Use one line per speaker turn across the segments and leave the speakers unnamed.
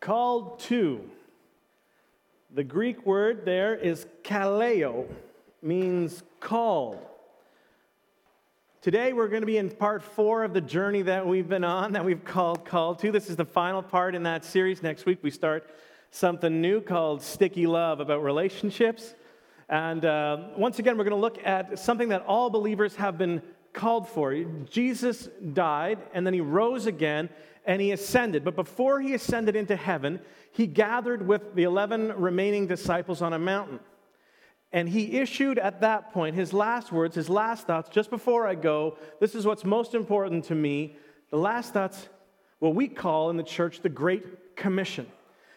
Called to. The Greek word there is kaleo, means called. Today we're going to be in part four of the journey that we've been on, that we've called called to. This is the final part in that series. Next week we start something new called Sticky Love about relationships. And uh, once again, we're going to look at something that all believers have been called for. Jesus died and then he rose again and he ascended. But before he ascended into heaven, he gathered with the 11 remaining disciples on a mountain. And he issued at that point his last words, his last thoughts, just before I go. This is what's most important to me. The last thoughts, what we call in the church the Great Commission.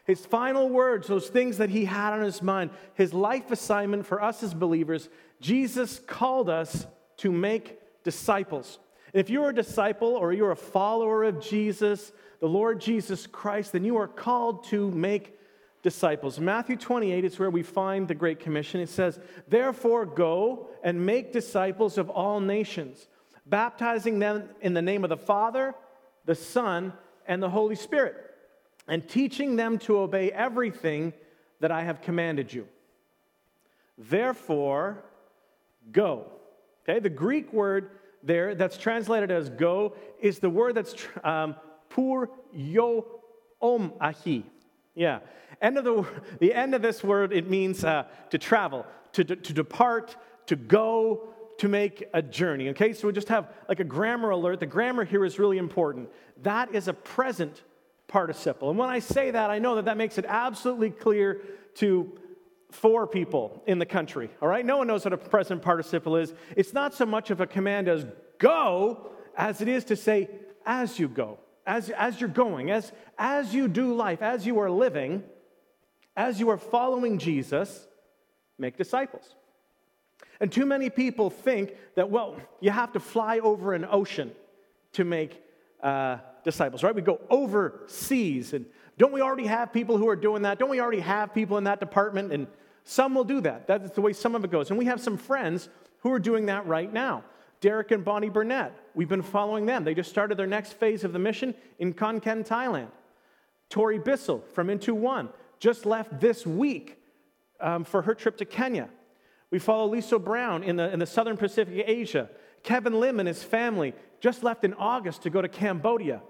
His final words, those things that he had on his mind, his life assignment for us as believers, Jesus called us to make disciples. If you're a disciple or you're a follower of Jesus, the Lord Jesus Christ, then you are called to make disciples. Matthew 28 is where we find the Great Commission. It says, Therefore, go and make disciples of all nations, baptizing them in the name of the Father, the Son, and the Holy Spirit, and teaching them to obey everything that I have commanded you. Therefore, go. Okay, the Greek word there that's translated as go is the word that's um, pur yo om ahi. Yeah. End of the, the end of this word, it means uh, to travel, to, to, to depart, to go, to make a journey. Okay, so we just have like a grammar alert. The grammar here is really important. That is a present participle. And when I say that, I know that that makes it absolutely clear to four people in the country, all right? No one knows what a present participle is. It's not so much of a command as go as it is to say as you go, as, as you're going, as, as you do life, as you are living, as you are following Jesus, make disciples. And too many people think that, well, you have to fly over an ocean to make uh, disciples, right? We go overseas. And don't we already have people who are doing that? Don't we already have people in that department? And some will do that. That's the way some of it goes. And we have some friends who are doing that right now. Derek and Bonnie Burnett, we've been following them. They just started their next phase of the mission in Khon Kaen, Thailand. Tori Bissell from Into One just left this week um, for her trip to Kenya. We follow Lisa Brown in the, in the Southern Pacific Asia. Kevin Lim and his family just left in August to go to Cambodia.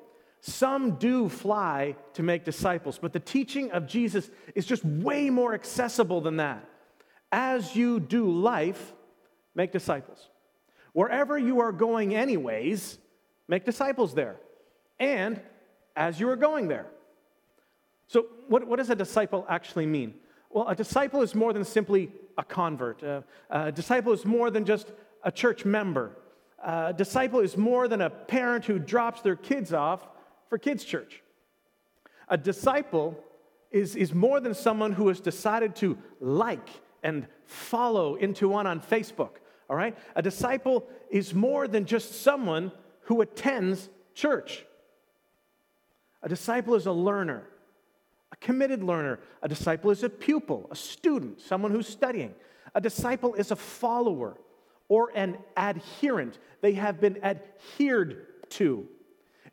Some do fly to make disciples, but the teaching of Jesus is just way more accessible than that. As you do life, make disciples. Wherever you are going, anyways, make disciples there. And as you are going there. So, what, what does a disciple actually mean? Well, a disciple is more than simply a convert, uh, a disciple is more than just a church member. A disciple is more than a parent who drops their kids off for kids' church. A disciple is, is more than someone who has decided to like and follow into one on Facebook, all right? A disciple is more than just someone who attends church. A disciple is a learner, a committed learner. A disciple is a pupil, a student, someone who's studying. A disciple is a follower or an adherent. They have been adhered to.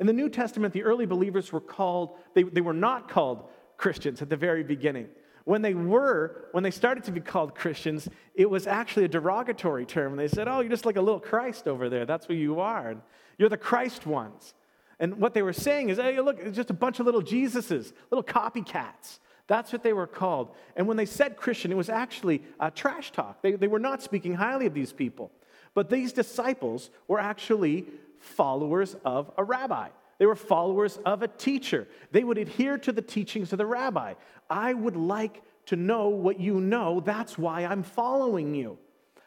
In the New Testament, the early believers were called, they, they were not called Christians at the very beginning. When they were, when they started to be called Christians, it was actually a derogatory term. They said, Oh, you're just like a little Christ over there. That's who you are. You're the Christ ones. And what they were saying is, Hey, look, it's just a bunch of little Jesuses, little copycats. That's what they were called. And when they said Christian, it was actually uh, trash talk. They, they were not speaking highly of these people. But these disciples were actually followers of a rabbi. They were followers of a teacher. They would adhere to the teachings of the rabbi. I would like to know what you know. That's why I'm following you.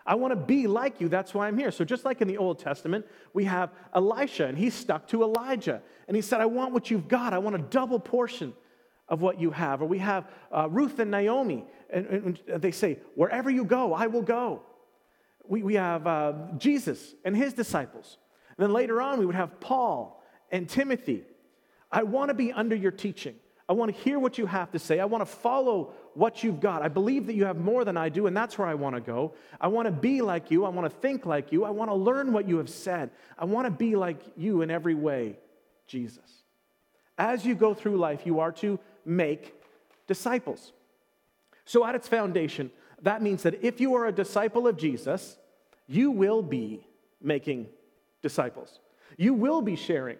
I want to be like you. That's why I'm here. So, just like in the Old Testament, we have Elisha, and he stuck to Elijah. And he said, I want what you've got. I want a double portion of what you have. Or we have uh, Ruth and Naomi, and, and, they say, Wherever you go, I will go. We, we have uh, Jesus and his disciples. And then later on, we would have Paul and Timothy. I want to be under your teaching. I want to hear what you have to say. I want to follow what you've got. I believe that you have more than I do, and that's where I want to go. I want to be like you. I want to think like you. I want to learn what you have said. I want to be like you in every way, Jesus. As you go through life, you are to make disciples. So, at its foundation, that means that if you are a disciple of Jesus, you will be making disciples. You will be sharing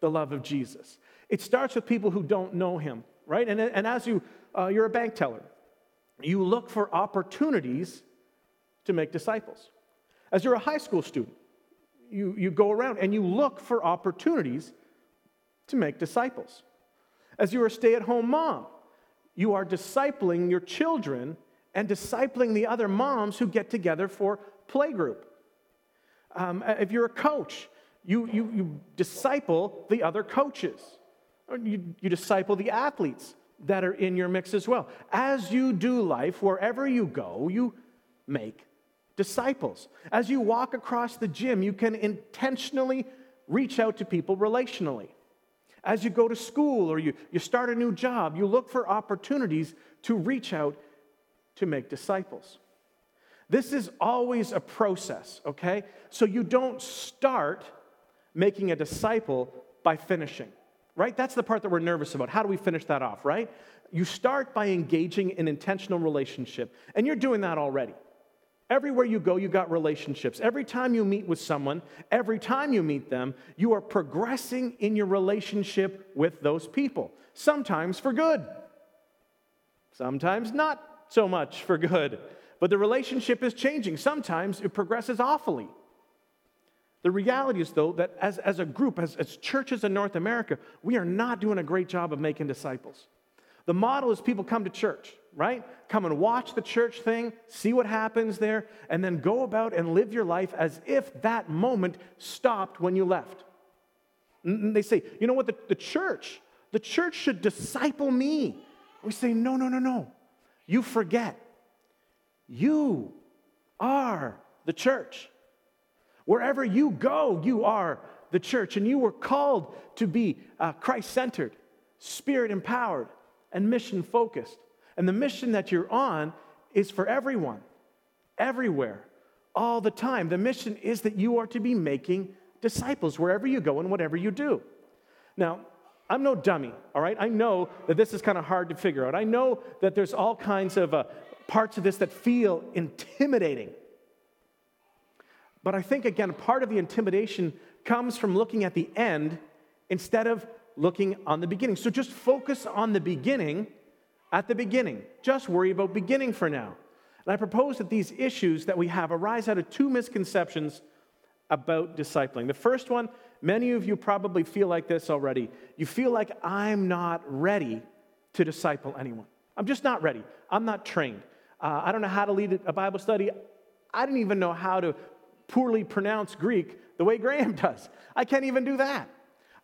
the love of Jesus. It starts with people who don't know him, right? And, and as you, uh, you're a bank teller, you look for opportunities to make disciples. As you're a high school student, you, you go around and you look for opportunities to make disciples. As you're a stay at home mom, you are discipling your children and discipling the other moms who get together for playgroup. Um, if you're a coach, you, you, you disciple the other coaches. You, you disciple the athletes that are in your mix as well. As you do life, wherever you go, you make disciples. As you walk across the gym, you can intentionally reach out to people relationally. As you go to school or you, you start a new job, you look for opportunities to reach out to make disciples. This is always a process, okay? So you don't start making a disciple by finishing, right? That's the part that we're nervous about. How do we finish that off, right? You start by engaging in intentional relationship, and you're doing that already. Everywhere you go, you got relationships. Every time you meet with someone, every time you meet them, you are progressing in your relationship with those people. Sometimes for good, sometimes not so much for good. But the relationship is changing. Sometimes it progresses awfully. The reality is, though, that as, as a group, as, as churches in North America, we are not doing a great job of making disciples. The model is people come to church, right? Come and watch the church thing, see what happens there, and then go about and live your life as if that moment stopped when you left. And they say, you know what, the, the church, the church should disciple me. We say, no, no, no, no. You forget. You are the church. Wherever you go, you are the church. And you were called to be uh, Christ centered, spirit empowered, and mission focused. And the mission that you're on is for everyone, everywhere, all the time. The mission is that you are to be making disciples wherever you go and whatever you do. Now, I'm no dummy, all right? I know that this is kind of hard to figure out. I know that there's all kinds of uh, parts of this that feel intimidating. But I think, again, part of the intimidation comes from looking at the end instead of looking on the beginning. So just focus on the beginning at the beginning. Just worry about beginning for now. And I propose that these issues that we have arise out of two misconceptions about discipling. The first one, many of you probably feel like this already. You feel like I'm not ready to disciple anyone. I'm just not ready. I'm not trained. Uh, I don't know how to lead a Bible study. I didn't even know how to poorly pronounce Greek the way Graham does. I can't even do that.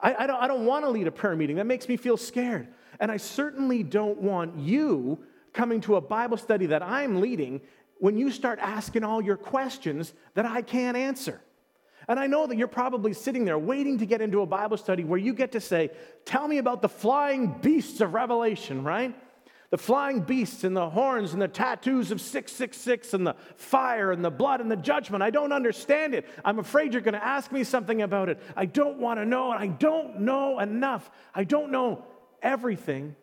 I, I don't, I don't want to lead a prayer meeting. That makes me feel scared. And I certainly don't want you coming to a Bible study that I'm leading when you start asking all your questions that I can't answer. And I know that you're probably sitting there waiting to get into a Bible study where you get to say, Tell me about the flying beasts of Revelation, right? The flying beasts and the horns and the tattoos of 666 and the fire and the blood and the judgment. I don't understand it. I'm afraid you're going to ask me something about it. I don't want to know, and I don't know enough. I don't know everything.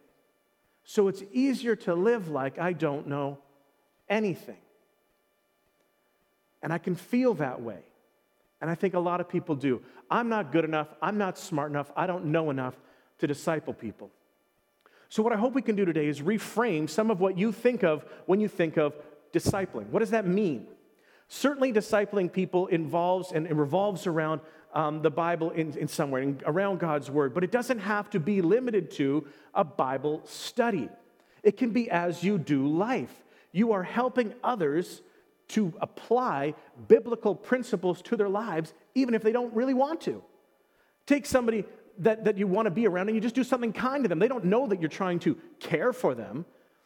So it's easier to live like I don't know anything. And I can feel that way. And I think a lot of people do. I'm not good enough. I'm not smart enough. I don't know enough to disciple people. So, what I hope we can do today is reframe some of what you think of when you think of discipling. What does that mean? Certainly, discipling people involves and revolves around um, the Bible in, in some way, around God's Word, but it doesn't have to be limited to a Bible study. It can be as you do life. You are helping others to apply biblical principles to their lives, even if they don't really want to. Take somebody that, that you want to be around and you just do something kind to them. They don't know that you're trying to care for them.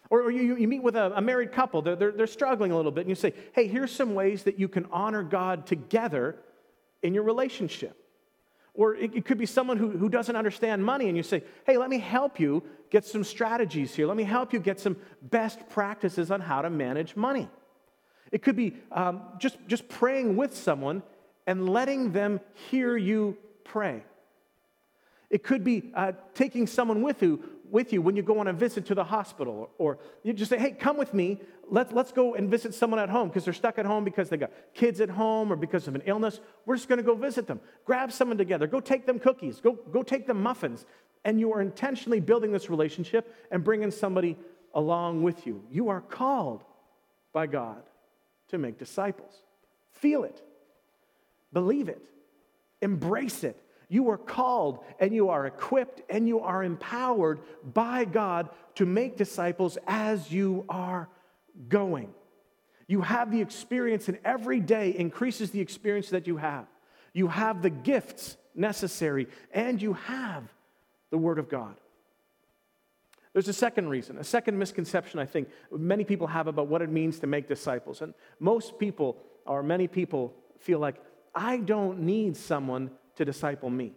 Or, or you, you, meet with a, a married couple, they're, they're, they're struggling a little bit, and you say, hey, here's some ways that you can honor God together in your relationship. Or it, it could be someone who, who doesn't understand money, and you say, hey, let me help you get some strategies here. Let me help you get some best practices on how to manage money. It could be um, just, just praying with someone and letting them hear you pray. It could be uh, taking someone with you, with you when you go on a visit to the hospital, or you just say, hey, come with me. Let's, let's go and visit someone at home because they're stuck at home because they got kids at home or because of an illness. We're just going to go visit them. Grab someone together. Go take them cookies. Go, go take them muffins. And you are intentionally building this relationship and bringing somebody along with you. You are called by God to make disciples. Feel it, believe it, embrace it. You are called and you are equipped and you are empowered by God to make disciples as you are going. You have the experience, and every day increases the experience that you have. You have the gifts necessary, and you have the Word of God. There's a second reason, a second misconception I think many people have about what it means to make disciples. And most people, or many people, feel like, I don't need someone to disciple me.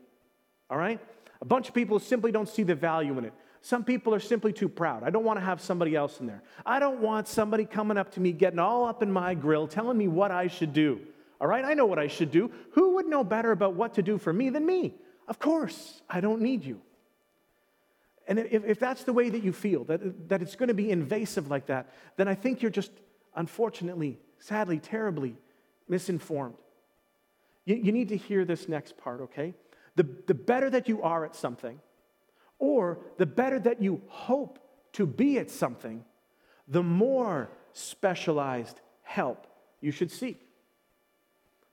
All right? A bunch of people simply don't see the value in it. Some people are simply too proud. I don't want to have somebody else in there. I don't want somebody coming up to me, getting all up in my grill, telling me what I should do. All right? I know what I should do. Who would know better about what to do for me than me? Of course, I don't need you. And if, if that's the way that you feel, that, that it's going to be invasive like that, then I think you're just, unfortunately, sadly, terribly misinformed. You, you need to hear this next part, okay? The, the better that you are at something, or the better that you hope to be at something, the more specialized help you should seek.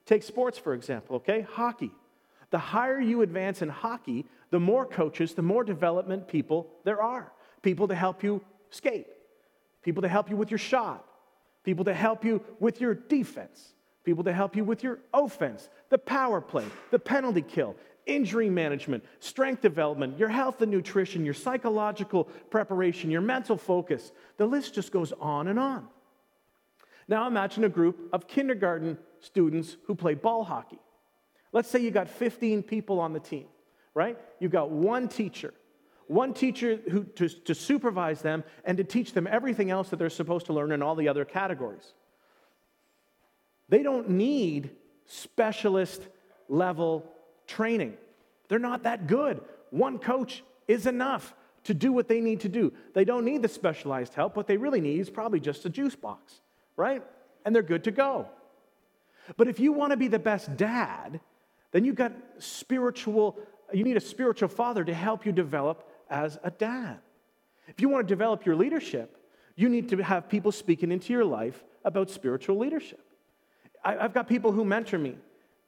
Take sports, for example, okay? Hockey. The higher you advance in hockey, the more coaches, the more development people there are. People to help you skate, people to help you with your shot, people to help you with your defense, people to help you with your offense, the power play, the penalty kill, injury management, strength development, your health and nutrition, your psychological preparation, your mental focus. The list just goes on and on. Now imagine a group of kindergarten students who play ball hockey. Let's say you got 15 people on the team, right? You've got one teacher, one teacher who, to, to supervise them and to teach them everything else that they're supposed to learn in all the other categories. They don't need specialist level training. They're not that good. One coach is enough to do what they need to do. They don't need the specialized help. What they really need is probably just a juice box, right? And they're good to go. But if you want to be the best dad, then you've got spiritual, you need a spiritual father to help you develop as a dad. If you want to develop your leadership, you need to have people speaking into your life about spiritual leadership. I, have got people who mentor me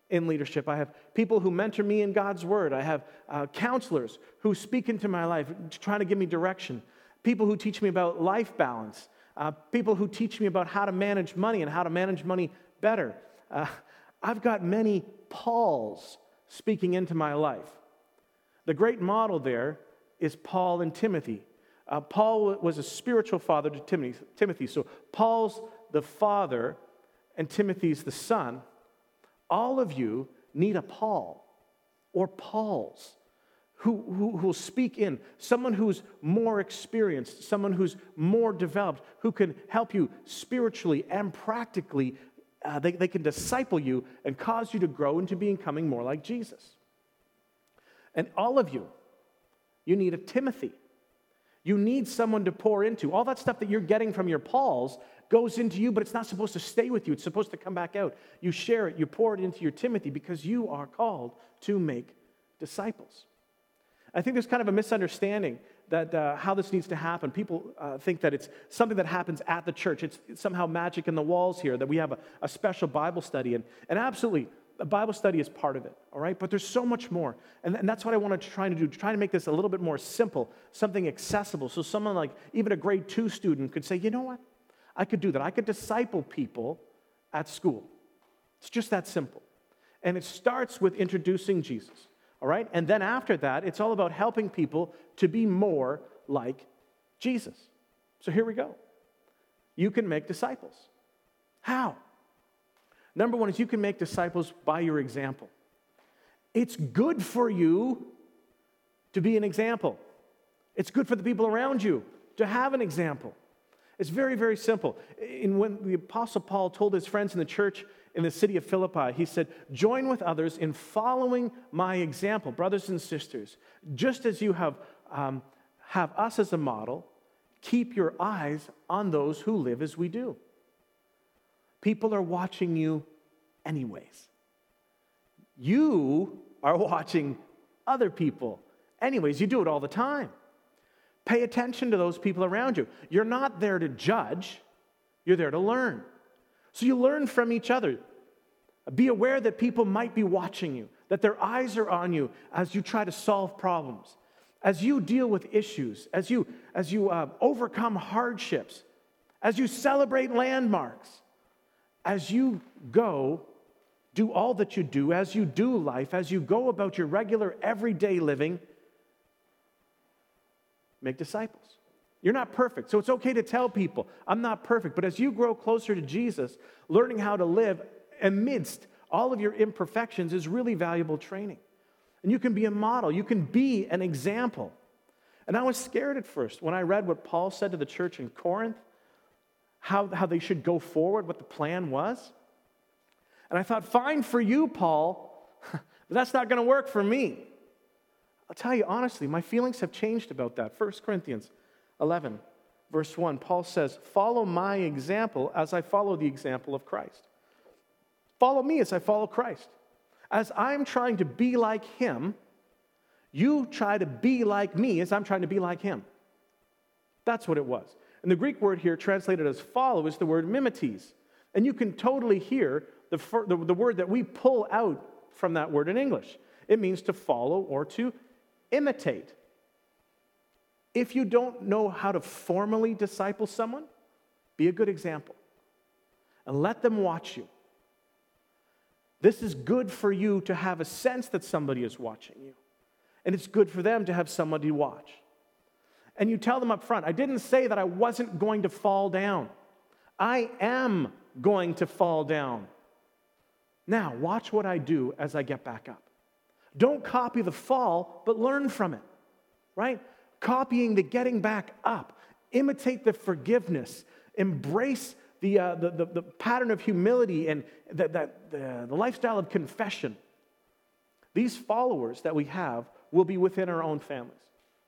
in leadership. I have people who mentor me in God's word. I have uh, counselors who speak into my life, trying to give me direction. People who teach me about life balance. Uh, people who teach me about how to manage money and how to manage money better. Uh, I've got many Pauls speaking into my life. The great model there is Paul and Timothy. Uh, Paul was a spiritual father to Timothy, Timothy. So Paul's the father and Timothy's the son. All of you need a Paul or Pauls who, who, who will speak in, someone who's more experienced, someone who's more developed, who can help you spiritually and practically uh, they, they can disciple you and cause you to grow into becoming more like Jesus. And all of you, you need a Timothy. You need someone to pour into. All that stuff that you're getting from your Pauls goes into you, but it's not supposed to stay with you. It's supposed to come back out. You share it, you pour it into your Timothy because you are called to make disciples. I think there's kind of a misunderstanding that uh, how this needs to happen. People uh, think that it's something that happens at the church. It's, it's somehow magic in the walls here, that we have a, a, special Bible study. And, and absolutely, a Bible study is part of it, all right? But there's so much more. And, and that's what I want to try to do, to try to make this a little bit more simple, something accessible. So someone like even a grade two student could say, you know what? I could do that. I could disciple people at school. It's just that simple. And it starts with introducing Jesus. All right? And then after that, it's all about helping people to be more like Jesus. So here we go. You can make disciples. How? Number one is you can make disciples by your example. It's good for you to be an example, it's good for the people around you to have an example. It's very, very simple. When the Apostle Paul told his friends in the church in the city of Philippi, he said, Join with others in following my example, brothers and sisters. Just as you have, um, have us as a model, keep your eyes on those who live as we do. People are watching you anyways. You are watching other people anyways. You do it all the time. Pay attention to those people around you. You're not there to judge, you're there to learn. So you learn from each other. Be aware that people might be watching you, that their eyes are on you as you try to solve problems, as you deal with issues, as you, as you uh, overcome hardships, as you celebrate landmarks, as you go do all that you do, as you do life, as you go about your regular everyday living make disciples. You're not perfect, so it's okay to tell people, I'm not perfect. But as you grow closer to Jesus, learning how to live amidst all of your imperfections is really valuable training. And you can be a model, you can be an example. And I was scared at first when I read what Paul said to the church in Corinth, how, how they should go forward, what the plan was. And I thought, fine for you, Paul, but that's not going to work for me. I'll tell you honestly, my feelings have changed about that. 1 Corinthians 11, verse 1, Paul says, Follow my example as I follow the example of Christ. Follow me as I follow Christ. As I'm trying to be like him, you try to be like me as I'm trying to be like him. That's what it was. And the Greek word here, translated as follow, is the word mimetes. And you can totally hear the, the, the word that we pull out from that word in English. It means to follow or to imitate. If you don't know how to formally disciple someone, be a good example and let them watch you. This is good for you to have a sense that somebody is watching you, and it's good for them to have somebody watch. And you tell them up front, I didn't say that I wasn't going to fall down. I am going to fall down. Now, watch what I do as I get back up. Don't copy the fall, but learn from it, right? Copying the getting back up, imitate the forgiveness, embrace the, uh, the, the, the, pattern of humility and the, the, the, the lifestyle of confession. These followers that we have will be within our own families.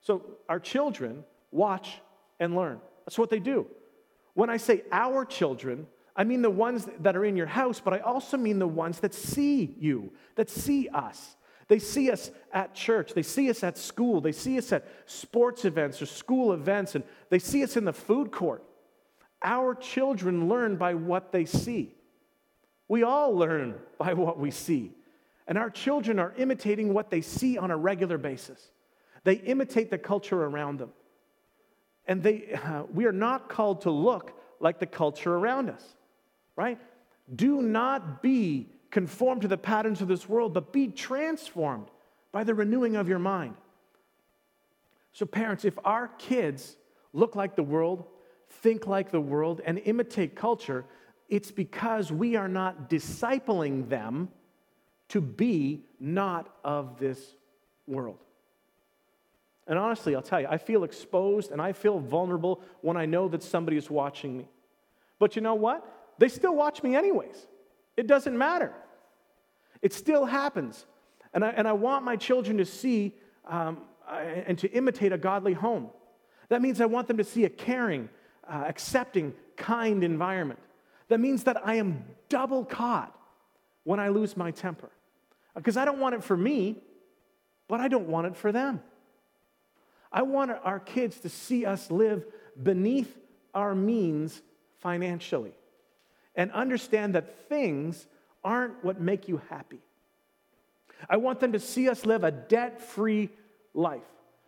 So our children watch and learn. That's what they do. When I say our children, I mean the ones that are in your house, but I also mean the ones that see you, that see us. They see us at church, they see us at school, they see us at sports events or school events, and they see us in the food court. Our children learn by what they see. We all learn by what we see. And our children are imitating what they see on a regular basis. They imitate the culture around them. And they, uh, we are not called to look like the culture around us, right? Do not be conformed to the patterns of this world, but be transformed by the renewing of your mind. So, parents, if our kids look like the world, think like the world, and imitate culture, it's because we are not discipling them to be not of this world. And honestly, I'll tell you, I feel exposed and I feel vulnerable when I know that somebody is watching me. But you know what? They still watch me anyways. It doesn't matter. It still happens. And I, and I want my children to see um, and to imitate a godly home. That means I want them to see a caring, uh, accepting, kind environment. That means that I am double caught when I lose my temper. Because I don't want it for me, but I don't want it for them. I want our kids to see us live beneath our means financially and understand that things aren't what make you happy. I want them to see us live a debt free life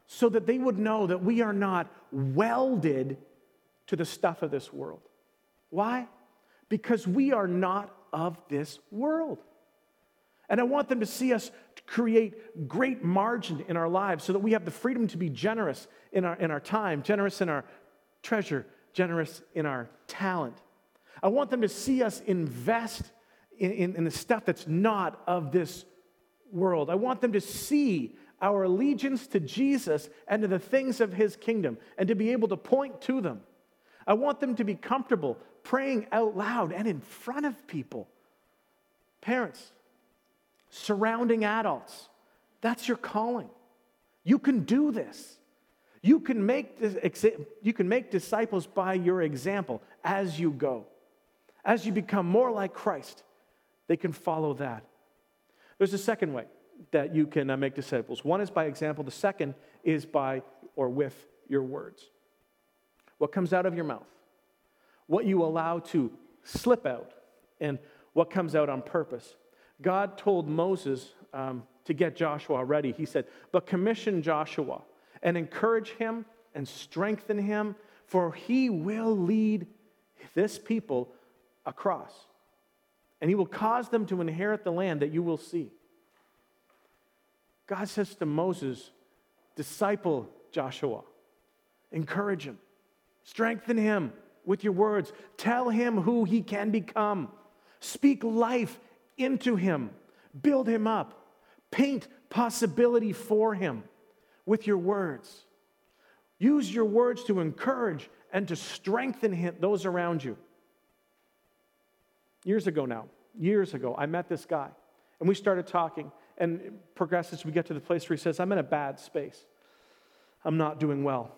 so that they would know that we are not welded to the stuff of this world. Why? Because we are not of this world. And I want them to see us create great margin in our lives so that we have the freedom to be generous in our, in our time, generous in our treasure, generous in our talent. I want them to see us invest in, in, in the stuff that's not of this world. I want them to see our allegiance to Jesus and to the things of his kingdom and to be able to point to them. I want them to be comfortable praying out loud and in front of people Parents, surrounding adults, that's your calling. You can do this. You can make, this, you can make disciples by your example as you go. As you become more like Christ, they can follow that. There's a second way that you can uh, make disciples. One is by example, the second is by or with your words. What comes out of your mouth, what you allow to slip out, and what comes out on purpose. God told Moses um, to get Joshua ready. He said, But commission Joshua and encourage him and strengthen him, for he will lead this people across. And he will cause them to inherit the land that you will see. God says to Moses, Disciple Joshua, encourage him, strengthen him with your words, tell him who he can become, speak life into him, build him up, paint possibility for him with your words. Use your words to encourage and to strengthen him, those around you. Years ago now, years ago, I met this guy and we started talking and progresses. We get to the place where he says, I'm in a bad space. I'm not doing well.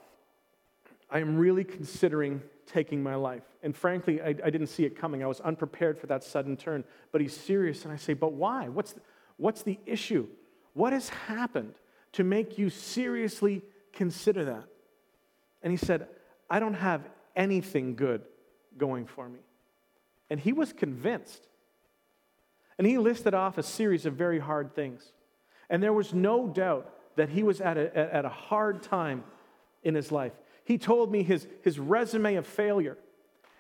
I am really considering taking my life. And frankly, I, I, didn't see it coming. I was unprepared for that sudden turn. But he's serious. And I say, But why? What's the, what's the issue? What has happened to make you seriously consider that? And he said, I don't have anything good going for me. And he was convinced. And he listed off a series of very hard things. And there was no doubt that he was at a, at a hard time in his life. He told me his, his resume of failure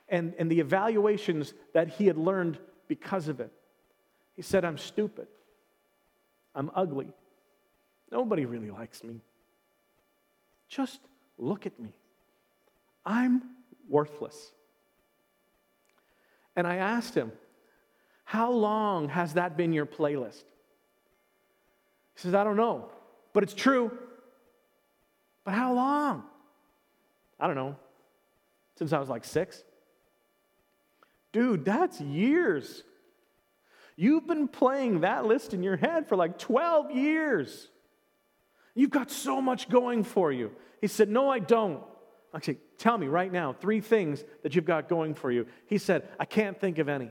and, and the evaluations that he had learned because of it. He said, I'm stupid. I'm ugly. Nobody really likes me. Just look at me. I'm worthless. And I asked him, How long has that been your playlist? He says, I don't know, but it's true. But how long? I don't know, since I was like six. Dude, that's years. You've been playing that list in your head for like 12 years. You've got so much going for you. He said, No, I don't. I said, Tell me right now three things that you've got going for you. He said, I can't think of any.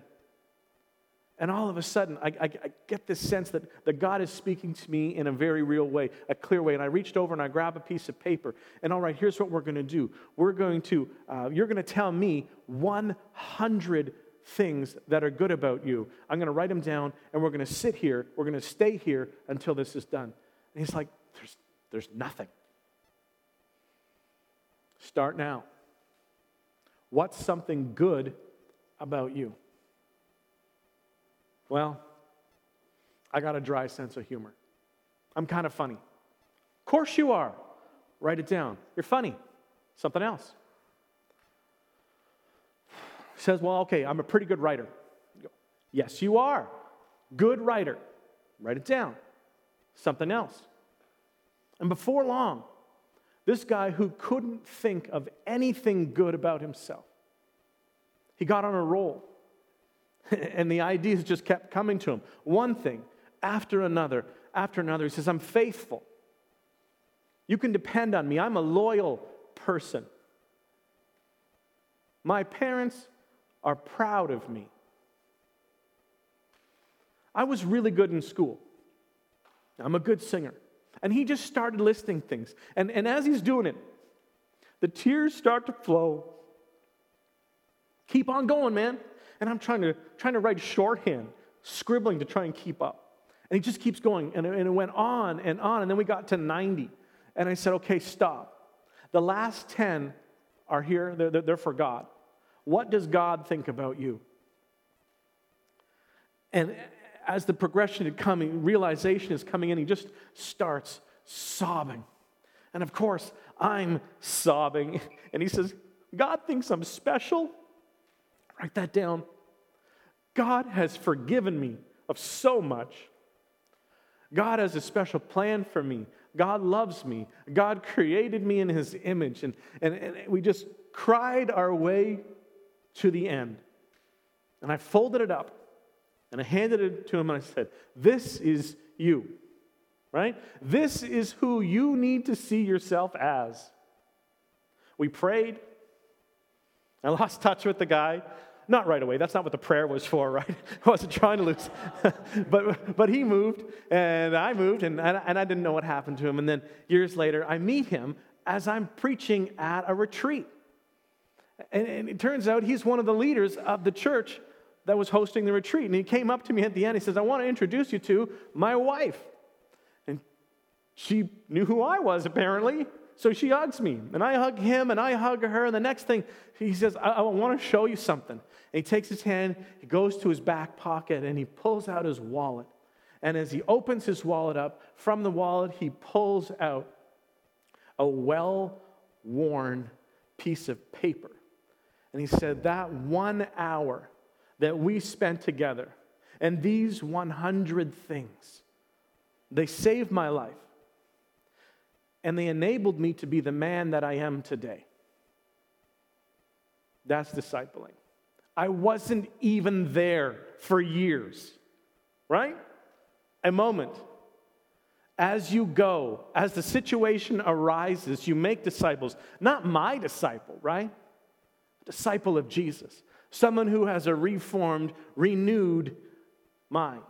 And all of a sudden, I, I, I, get this sense that, that God is speaking to me in a very real way, a clear way. And I reached over and I grabbed a piece of paper. And all right, here's what we're going to do. We're going to, uh, you're going to tell me 100 things that are good about you. I'm going to write them down and we're going to sit here. We're going to stay here until this is done. And he's like, there's, there's nothing. Start now. What's something good about you? Well, I got a dry sense of humor. I'm kind of funny. Of course you are. Write it down. You're funny. Something else. Says, Well, okay, I'm a pretty good writer. Yes, you are. Good writer. Write it down. Something else. And before long, this guy who couldn't think of anything good about himself, he got on a roll. and the ideas just kept coming to him. One thing after another, after another. He says, I'm faithful. You can depend on me. I'm a loyal person. My parents are proud of me. I was really good in school. I'm a good singer. And he just started listing things. And, and as he's doing it, the tears start to flow. Keep on going, man and I'm trying to, trying to write shorthand, scribbling to try and keep up. And he just keeps going, and and it went on and on, and then we got to 90. And I said, okay, stop. The last 10 are here, they're, they're, they're for God. What does God think about you? And as the progression is coming, realization is coming in, he just starts sobbing. And of course, I'm sobbing. And he says, God thinks I'm special. Write that down. God has forgiven me of so much. God has a special plan for me. God loves me. God created me in his image. And, and, and we just cried our way to the end. And I folded it up And I handed it to him and I said, This is you, right? This is who you need to see yourself as. We prayed. I lost touch with the guy. Not right away. That's not what the prayer was for, right? I wasn't trying to lose. but, but he moved, and I moved, and, and I didn't know what happened to him. And then years later, I meet him as I'm preaching at a retreat. And, and it turns out he's one of the leaders of the church that was hosting the retreat. And he came up to me at the end. He says, I want to introduce you to my wife. And she knew who I was, apparently. So she hugs me, and I hug him, and I hug her. And the next thing, he says, I, I want to show you something. And he takes his hand, he goes to his back pocket, and he pulls out his wallet. And as he opens his wallet up, from the wallet, he pulls out a well worn piece of paper. And he said, That one hour that we spent together and these 100 things, they saved my life and they enabled me to be the man that I am today. That's discipling. I wasn't even there for years, right? A moment. As you go, as the situation arises, you make disciples. Not my disciple, right? Disciple of Jesus. Someone who has a reformed, renewed mind.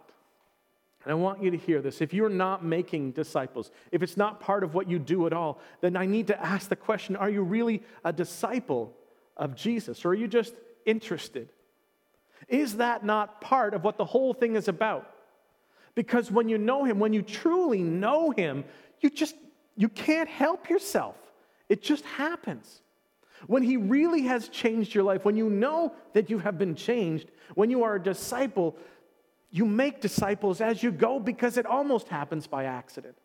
And I want you to hear this. If you're not making disciples, if it's not part of what you do at all, then I need to ask the question are you really a disciple of Jesus? Or are you just interested? Is that not part of what the whole thing is about? Because when you know him, when you truly know him, you just you can't help yourself. It just happens. When he really has changed your life, when you know that you have been changed, when you are a disciple, you make disciples as you go because it almost happens by accident.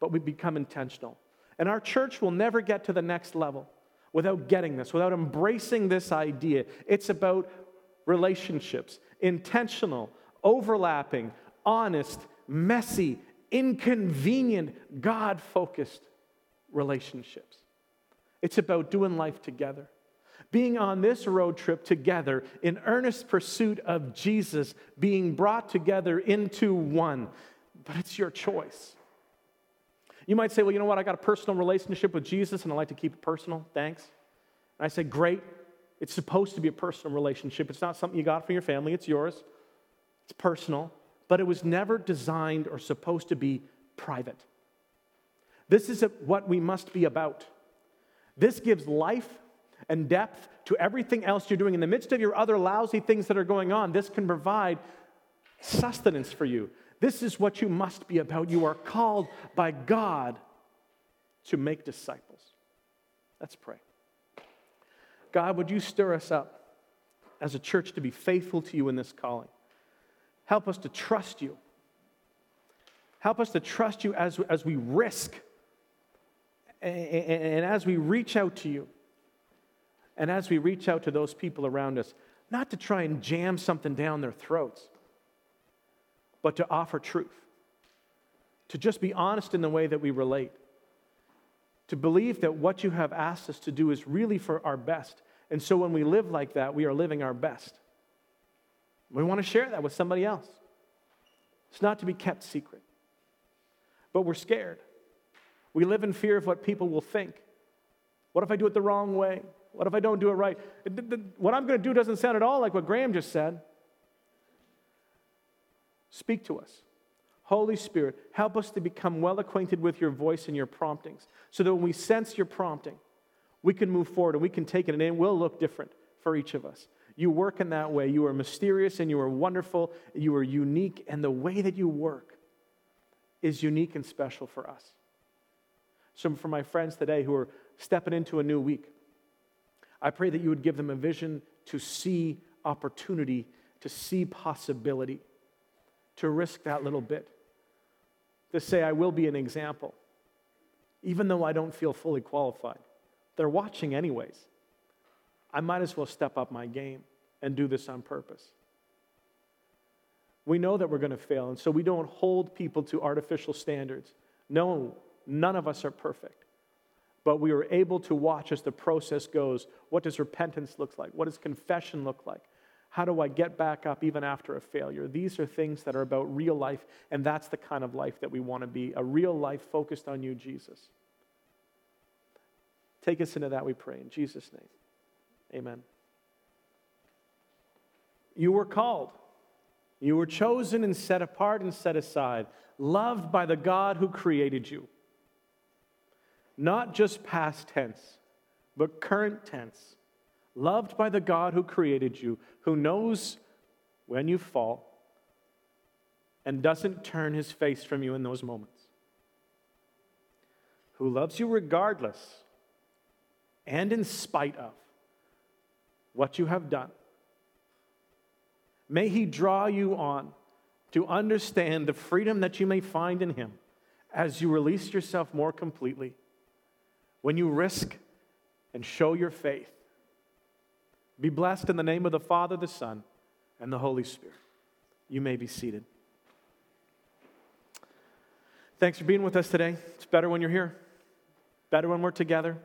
But we become intentional. And our church will never get to the next level without getting this, without embracing this idea. It's about relationships, intentional, overlapping, honest, messy, inconvenient, God focused relationships. It's about doing life together being on this road trip together in earnest pursuit of Jesus, being brought together into one. But it's your choice. You might say, well, you know what? I got a personal relationship with Jesus and I like to keep it personal. Thanks. And I say, great. It's supposed to be a personal relationship. It's not something you got from your family, it's yours. It's personal. But it was never designed or supposed to be private. This is what we must be about. This gives life and depth to everything else you're doing. In the midst of your other lousy things that are going on, this can provide sustenance for you. This is what you must be about. You are called by God to make disciples. Let's pray. God, would you stir us up as a church to be faithful to you in this calling? Help us to trust you. Help us to trust you as, as we risk and, and, and as we reach out to you. And as we reach out to those people around us, not to try and jam something down their throats, but to offer truth, to just be honest in the way that we relate, to believe that what you have asked us to do is really for our best. And so when we live like that, we are living our best. We want to share that with somebody else. It's not to be kept secret, but we're scared. We live in fear of what people will think. What if I do it the wrong way? What if I don't do it right? What I'm going to do doesn't sound at all like what Graham just said. Speak to us. Holy Spirit, help us to become well acquainted with your voice and your promptings so that when we sense your prompting, we can move forward and we can take it and it will look different for each of us. You work in that way. You are mysterious and you are wonderful. You are unique, and the way that you work is unique and special for us. So, for my friends today who are stepping into a new week, I pray that you would give them a vision to see opportunity, to see possibility, to risk that little bit, to say, I will be an example, even though I don't feel fully qualified. They're watching anyways. I might as well step up my game and do this on purpose. We know that we're going to fail, and so we don't hold people to artificial standards. No, none of us are perfect but we were able to watch as the process goes. What does repentance look like? What does confession look like? How do I get back up even after a failure? These are things that are about real life, and that's the kind of life that we want to be a real life focused on you, Jesus. Take us into that, we pray. In Jesus' name, amen. You were called, you were chosen and set apart and set aside, loved by the God who created you. Not just past tense, but current tense loved by the God who created you, who knows when you fall and doesn't turn his face from you in those moments, who loves you regardless and in spite of what you have done. May he draw you on to understand the freedom that you may find in him as you release yourself more completely, when you risk and show your faith be blessed in the name of the Father, the Son, and the Holy Spirit. You may be seated. Thanks for being with us today. It's better when you're here, better when we're together.